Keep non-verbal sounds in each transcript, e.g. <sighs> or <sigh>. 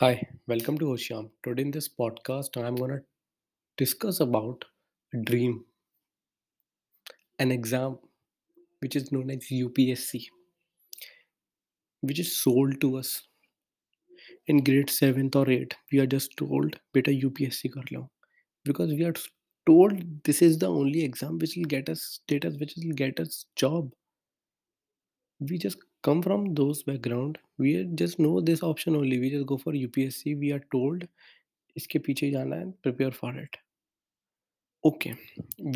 Hi, welcome to Osham. Today in this podcast, I'm gonna discuss about a dream, an exam which is known as UPSC, which is sold to us in grade seventh or eighth. We are just told, "Beta UPSC kar lo," because we are told this is the only exam which will get us status, which will get us job We just come from those background. We just know this option only. We just go for UPSC. We are told इसके पीछे जाना है prepare for it. Okay,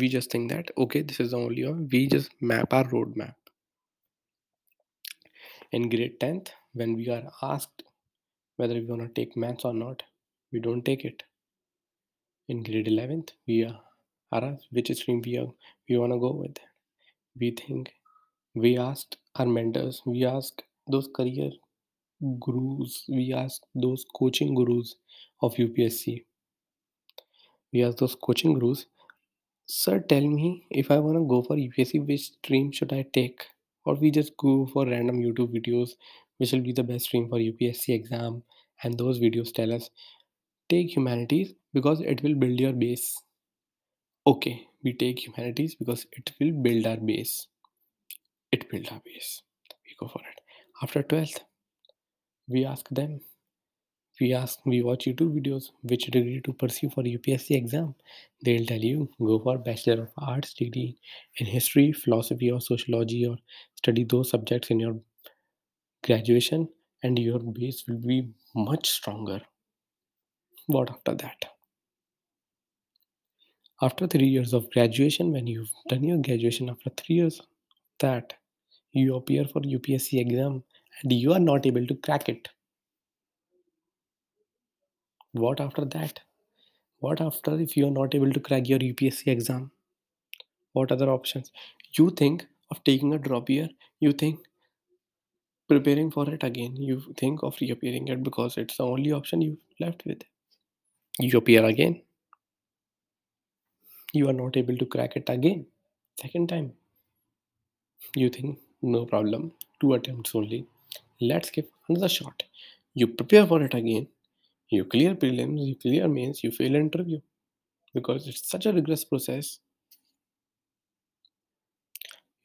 we just think that okay, this is the only one. We just map our roadmap. In grade 10th, when we are asked whether we want to take maths or not, we don't take it. In grade 11th, we are asked which stream we, are, we want to go with. We think we asked our mentors, we ask those career gurus, we ask those coaching gurus of UPSC. We ask those coaching gurus Sir, tell me if I want to go for UPSC, which stream should I take? Or we just go for random YouTube videos, which will be the best stream for UPSC exam, and those videos tell us take humanities because it will build your base. Okay, we take humanities because it will build our base. It build our base. We go for it. After 12th, we ask them we ask we watch youtube videos which degree to pursue for upsc exam they'll tell you go for bachelor of arts degree in history philosophy or sociology or study those subjects in your graduation and your base will be much stronger what after that after three years of graduation when you've done your graduation after three years that you appear for upsc exam and you are not able to crack it what after that what after if you are not able to crack your UPSC exam? What other options? You think of taking a drop year, you think preparing for it again, you think of reappearing it because it's the only option you left with. You appear again, you are not able to crack it again. Second time, you think no problem, two attempts only. Let's give another shot. You prepare for it again, you clear prelims, you clear mains, you fail interview. Because it's such a rigorous process.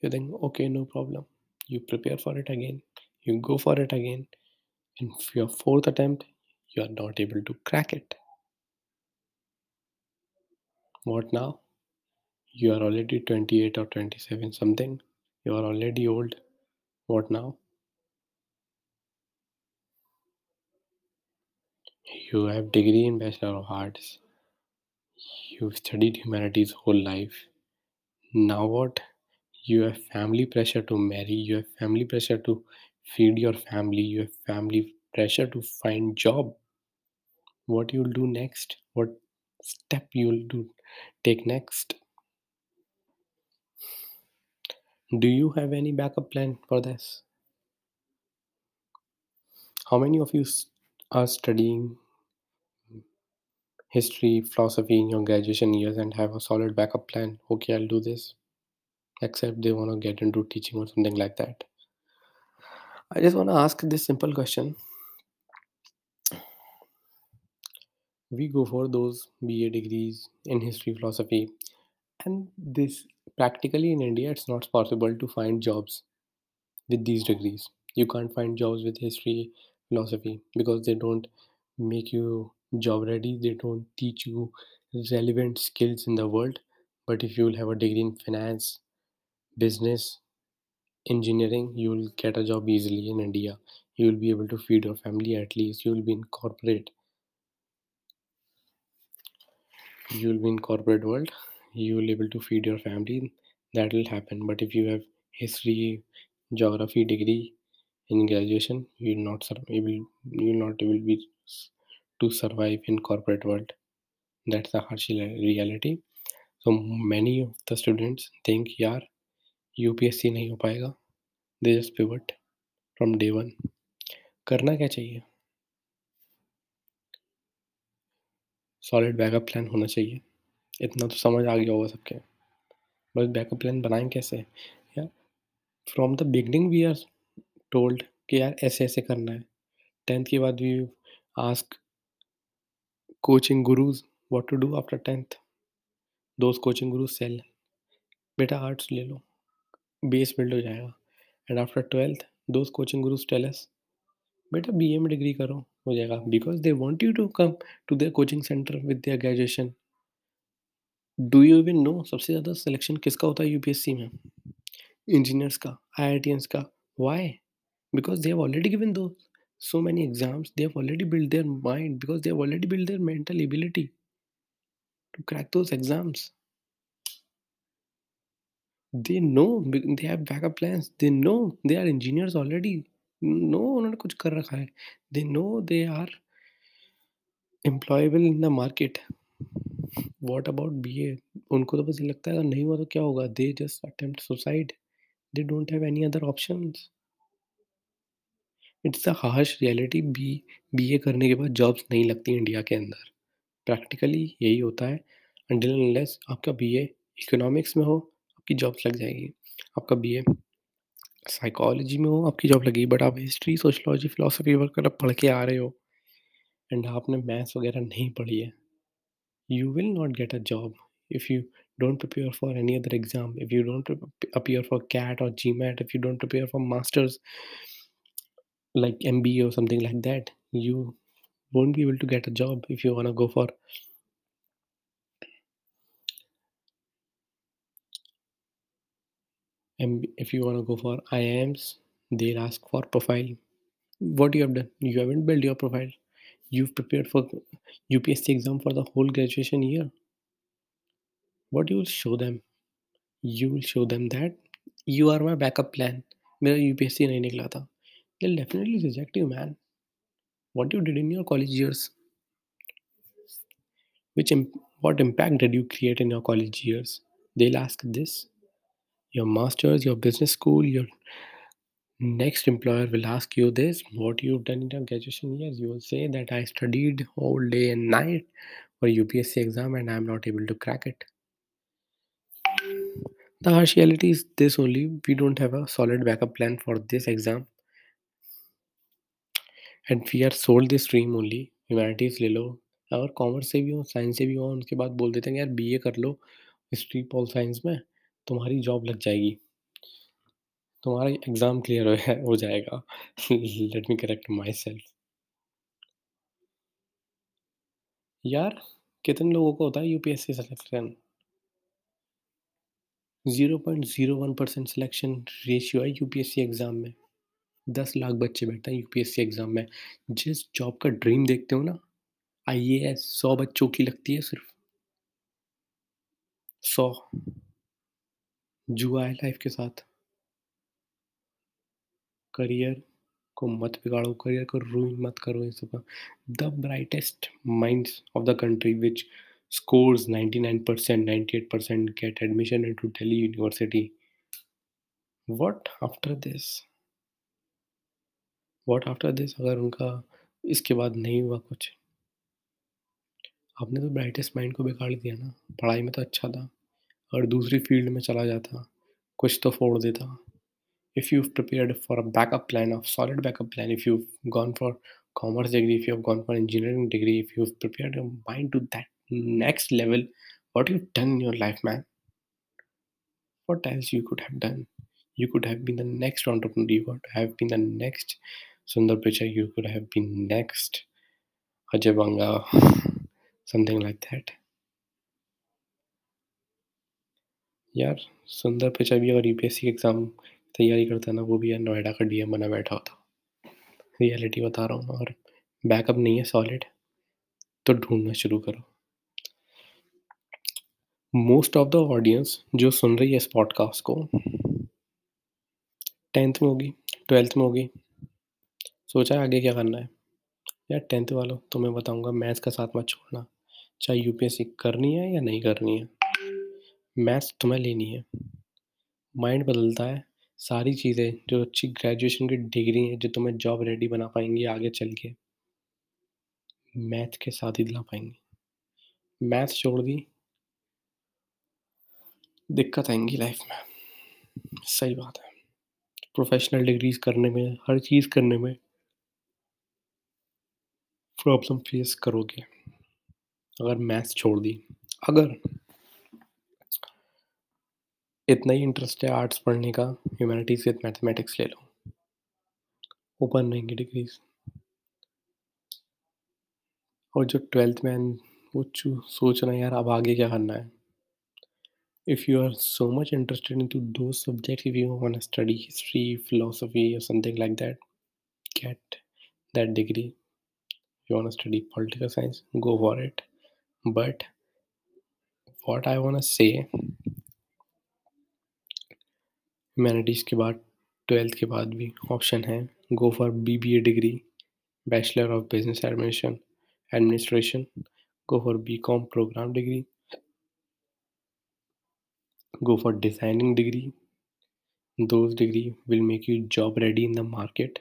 You think okay no problem. You prepare for it again. You go for it again. And your fourth attempt you are not able to crack it. What now? You are already 28 or 27 something you are already old. What now? You have degree in bachelor of arts. You've studied humanities whole life. Now what? You have family pressure to marry. You have family pressure to feed your family. You have family pressure to find job. What you'll do next? What step you'll do take next do you have any backup plan for this? How many of you are studying history philosophy in your graduation years and have a solid backup plan? Okay i'll do this. Except they want to get into teaching or something like that. I just want to ask this simple question. We go for those ba degrees in history philosophy and this practically in india it's not possible to find jobs with these degrees. You can't find jobs with history philosophy because they don't make you job ready. They don't teach you relevant skills in the world. But if you will have a degree in finance business engineering you will get a job easily in india. You will be able to feed your family at least. You will be in corporate. You will be in corporate world you will able to feed your family that will happen but if you have history geography degree in graduation you will not able you will not able be to survive in corporate world that's the harsh reality so many of the students think यार UPSC नहीं हो पाएगा they just pivot from day one करना क्या चाहिए solid backup plan होना चाहिए इतना तो समझ आ गया होगा सबके। बस बैकअप प्लान बनाएँ कैसे? या from the beginning we are told कि यार ऐसे ऐसे करना है। टेंथ के बाद we ask coaching gurus what to do after 10th those coaching gurus sell, बेटा आर्ट्स ले लो। बेस बिल्ड हो जाएगा। And after twelfth those coaching gurus tell us बेटा बी में डिग्री करो, हो जाएगा। Because they want you to come to their coaching centre with their graduation do you even know सबसे ज़्यादा सिलेक्शन किसका होता है यू में? इंजीनियर्स का आई का। Why because they have already given those so many exams they have already build their mind because they have already build their mental ability to crack those exams they know they have backup plan they know they are engineers already know उन्होंने कुछ कर रखा है। They know they are employable in the market what about BA उनको तो बस ये लगता है, अगर नहीं हुआ तो क्या होगा? They just attempt suicide. They don't have any other options. It's a harsh reality B BA करने के बाद जॉब्स नहीं लगती इंडिया के अंदर। प्रैक्टिकली यही होता है। अंटिल अनलेस आपका बीए इकोनॉमिक्स में हो, आपकी जॉब्स लग जाएगी। आपका बीए साइकोलॉजी में हो, आपकी जॉब लगेगी। बट आप हिस्ट्री सोशलॉजी फिलोसफी वगैरह पढ़ के आ रहे हो। एंड आपने मैथ्स वगैरह नहीं पढ़ी है। you will not get a job if you don't prepare for any other exam if you don't appear for cat or gmat if you don't prepare for masters like mba or something like that you won't be able to get a job if you want to go for and if you want to go for iams they'll ask for profile. What you have done you haven't built your profile You've prepared for UPSC exam for the whole graduation year. What you will show them? You will show them that you are my backup plan. मेरा UPSC नहीं निकला था they'll definitely reject you, man. What you did in your college years? Which what impact did you create in your college years? They'll ask this. Your masters, your business school, your next employer will ask you this what you've done in your graduation years you will say that i studied all day and night for upsc exam and i'm not able to crack it the harsh reality is this only we don't have a solid backup plan for this exam and we are sold this stream only humanities ले लो अगर commerce से भी हो science से भी हो उनके बाद बोल देते हैं यार बीए कर लो हिस्ट्री पॉल साइंस में तुम्हारी जॉब लग जाएगी तुम्हारा एग्ज़ाम क्लियर हो, हो जाएगा। Let me correct myself यार कितने लोगों को होता है UPSC selection zero point zero one percent selection ratio है यूपीएससी एग्ज़ाम में। दस लाख बच्चे बैठते हैं यूपीएससी एग्ज़ाम में। जिस जॉब का ड्रीम देखते हो ना आईएएस सौ बच्चों की लगती है सिर्फ़। सौ। जुआ है लाइफ के साथ। करियर को मत बिगाड़ो, करियर को रूइन मत करो इन सब the brightest minds of the country which scores 99% 98% get admission into delhi university. What after this? What after this अगर उनका इसके बाद नहीं हुआ कुछ? आपने तो ब्राइटेस्ट माइंड को बिगाड़ दिया ना। पढ़ाई में तो अच्छा था। अगर दूसरी फ़ील्ड में चला जाता। कुछ तो फोड़ देता। if you've prepared for a backup plan of solid backup plan if you've gone for commerce degree if you've gone for engineering degree if you've prepared your mind to that next level what you've done in your life man what else you could have done you could have been the next entrepreneur you could have been the next Sundar Pichai, you could have been next. Ajay Banga, <sighs> something like that. यार सुंदर पिचाई भी अगर UPSC के exam तैयारी करता है ना, वो भी यार नोएडा का डीएम बना बैठा होता। रियलिटी बता रहा हूँ और बैकअप नहीं है सॉलिड तो ढूंढना शुरू करो। मोस्ट ऑफ़ द ऑडियंस जो सुन रही है इस पॉडकास्ट को टेंथ में होगी ट्वेल्थ में होगी। सोचा है आगे क्या करना है? यार टेंथ वालों तो मैं बताऊँगा मैथ्स का साथ मत छोड़ना। चाहे यूपीएससी करनी है या नहीं करनी है। मैथ्स तुम्हें लेनी है। माइंड बदलता है। सारी चीज़ें, जो अच्छी ग्रेजुएशन की डिग्री है, जो तुम्हें जॉब रेडी बना पाएँगी आगे चल के मैथ के साथ ही दिला पाएँगी। मैथ्स छोड़ दी। दिक्कत आएँगी लाइफ में। सही बात है। प्रोफेशनल डिग्रीज करने में, हर चीज़ करने में प्रॉब्लम फेस करोगे। अगर मैथ्स छोड़ दी। अगर इतना ही इंटरेस्ट है आर्ट्स पढ़ने का ह्यूमैनिटीज विद मैथमेटिक्स ले लो। ओपन रहेंगे डिग्रीज और जो ट्वेल्थ में वो सोच रहे हैं, यार, अब आगे क्या करना है? If you are so much interested in to those subject if you want study history philosophy या something like that get that degree you want study political science go for it but what I want say humanities के बाद twelfth के बाद भी option है go for B B A degree bachelor of business administration administration go for B com programme degree go for designing degree those degree will make you job ready in the market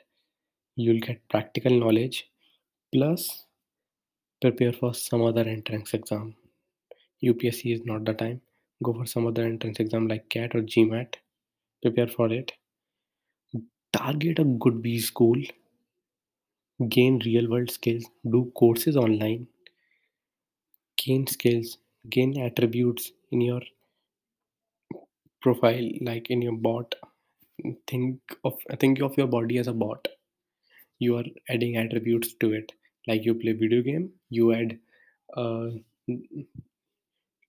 you will get practical knowledge plus prepare for some other entrance exam U P S C is not the time go for some other entrance exam like CAT और GMAT prepare for it. Target a good b school. Gain real world skills. Do courses online. Gain skills. Gain attributes in your profile like in your bot. Think of think of your body as a bot. You are adding attributes to it. Like you play video game you add uh,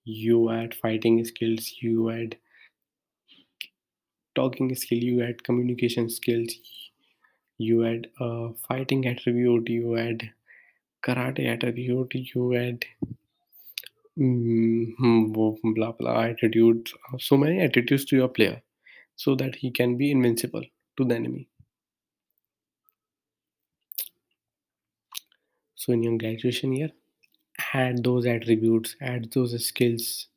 you add fighting skills you add talking skill you add communication skills you add uh, fighting attribute you add karate attribute you add mm, blah blah attitudes so many attitudes to your player so that he can be invincible to the enemy. So in your graduation year add those attributes add those skills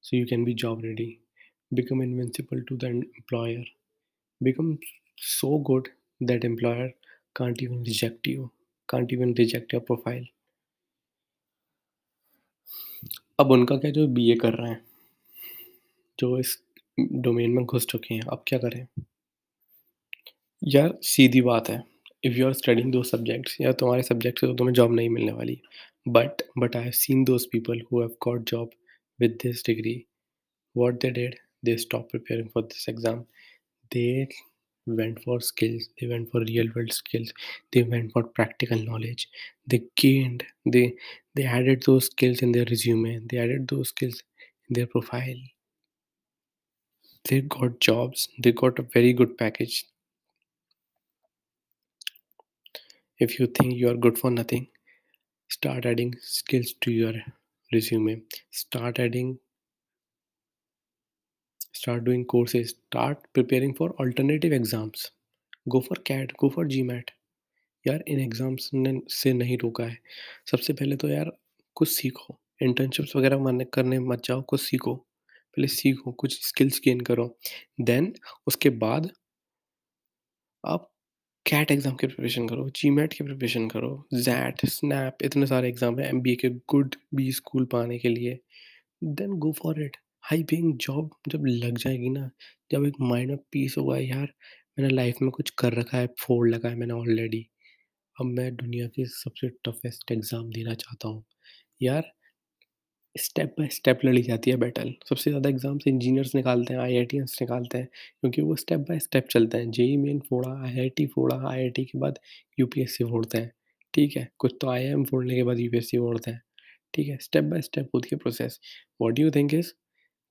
so you can be job ready become invincible to the employer. Become so good that employer can't even reject you, can't even reject your profile. अब उनका क्या जो BA कर रहे हैं? जो इस domain में घुस चुके हैं, अब क्या करें? यार, सीधी बात है if you are studying those subjects या तुम्हारे सब्जेक्ट से तो तुम्हें जॉब नहीं मिलने वाली but but I have seen those people who have got job with this degree what they did they stopped preparing for this exam. They went for skills they went for real world skills they went for practical knowledge. They gained they they added those skills in their resume they added those skills in their profile. They got jobs they got a very good package. If you think you are good for nothing start adding skills to your resume. Start adding start doing courses, start preparing for alternative exams. Go for cat go for gmat यार, इन exams ने, से नहीं रोका है। सबसे पहले तो यार, कुछ सीखो। इंटर्नशिप्स वगैरह मन, करने मत जाओ, कुछ सीखो। पहले सीखो, कुछ स्किल्स गेन करो। देन उसके बाद आप कैट एग्ज़ाम की प्रिपरेशन करो जी मैट की प्रिपरेशन करो। जैट स्नैप इतने सारे एग्ज़ाम हैं एम बी ए के गुड बी स्कूल पाने के लिए। Then go for it high paying job जब लग जाएगी ना, जब एक माइंड में पीस होगा यार मैंने लाइफ में कुछ कर रखा है, फोड़ लगा है मैंने ऑलरेडी। अब मैं दुनिया की सबसे टफेस्ट एग्ज़ाम देना चाहता हूँ। यार, स्टेप बाय स्टेप लड़ी जाती है बैटल। सबसे ज़्यादा एग्ज़ाम्स इंजीनियर्स निकालते हैं आई निकालते हैं, क्योंकि वो स्टेप बाय स्टेप चलते हैं। जेई मेन फोड़ा, आईआईटी फोड़ा, आईआईटी के बाद यूपीएससी फोड़ते हैं। ठीक है, कुछ तो आई फोड़ने के बाद यूपीएससी फोड़ते हैं। ठीक है, स्टेप बाय स्टेप होती है process. What you think is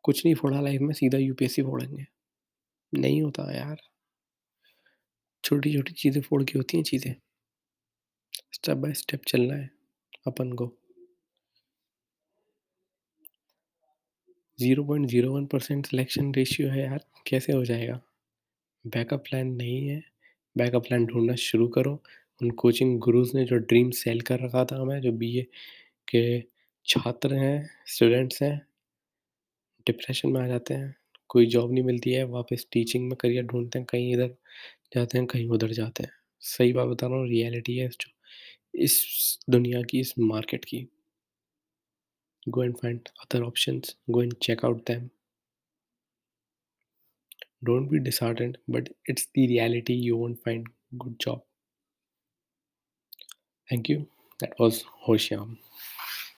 कुछ नहीं फोड़ा लाइफ में, सीधा यूपीएससी फोड़ेंगे। नहीं होता यार। छोटी छोटी चीज़ें फोड़ के होती हैं चीज़ें। स्टेप बाय स्टेप चलना है, अपन को। Zero point zero one percent selection ratio है यार, कैसे हो जाएगा? बैकअप प्लान नहीं है। बैकअप प्लान ढूंढना शुरू करो। उन कोचिंग गुरुज ने जो ड्रीम सेल कर रखा था हमें, जो बीए के छात्र हैं, स्टूडेंट्स हैं डिप्रेशन में आ जाते हैं, कोई जॉब नहीं मिलती है, वापस टीचिंग में करियर ढूंढते हैं, कहीं इधर जाते हैं, कहीं उधर जाते हैं। सही बात बता रहा हूँ, रियलिटी है इस जो, इस दुनिया की, इस मार्केट की। Go and find other option go and check out them don't be disheartened but it's the reality you won't find good job thank you that was Hoshyam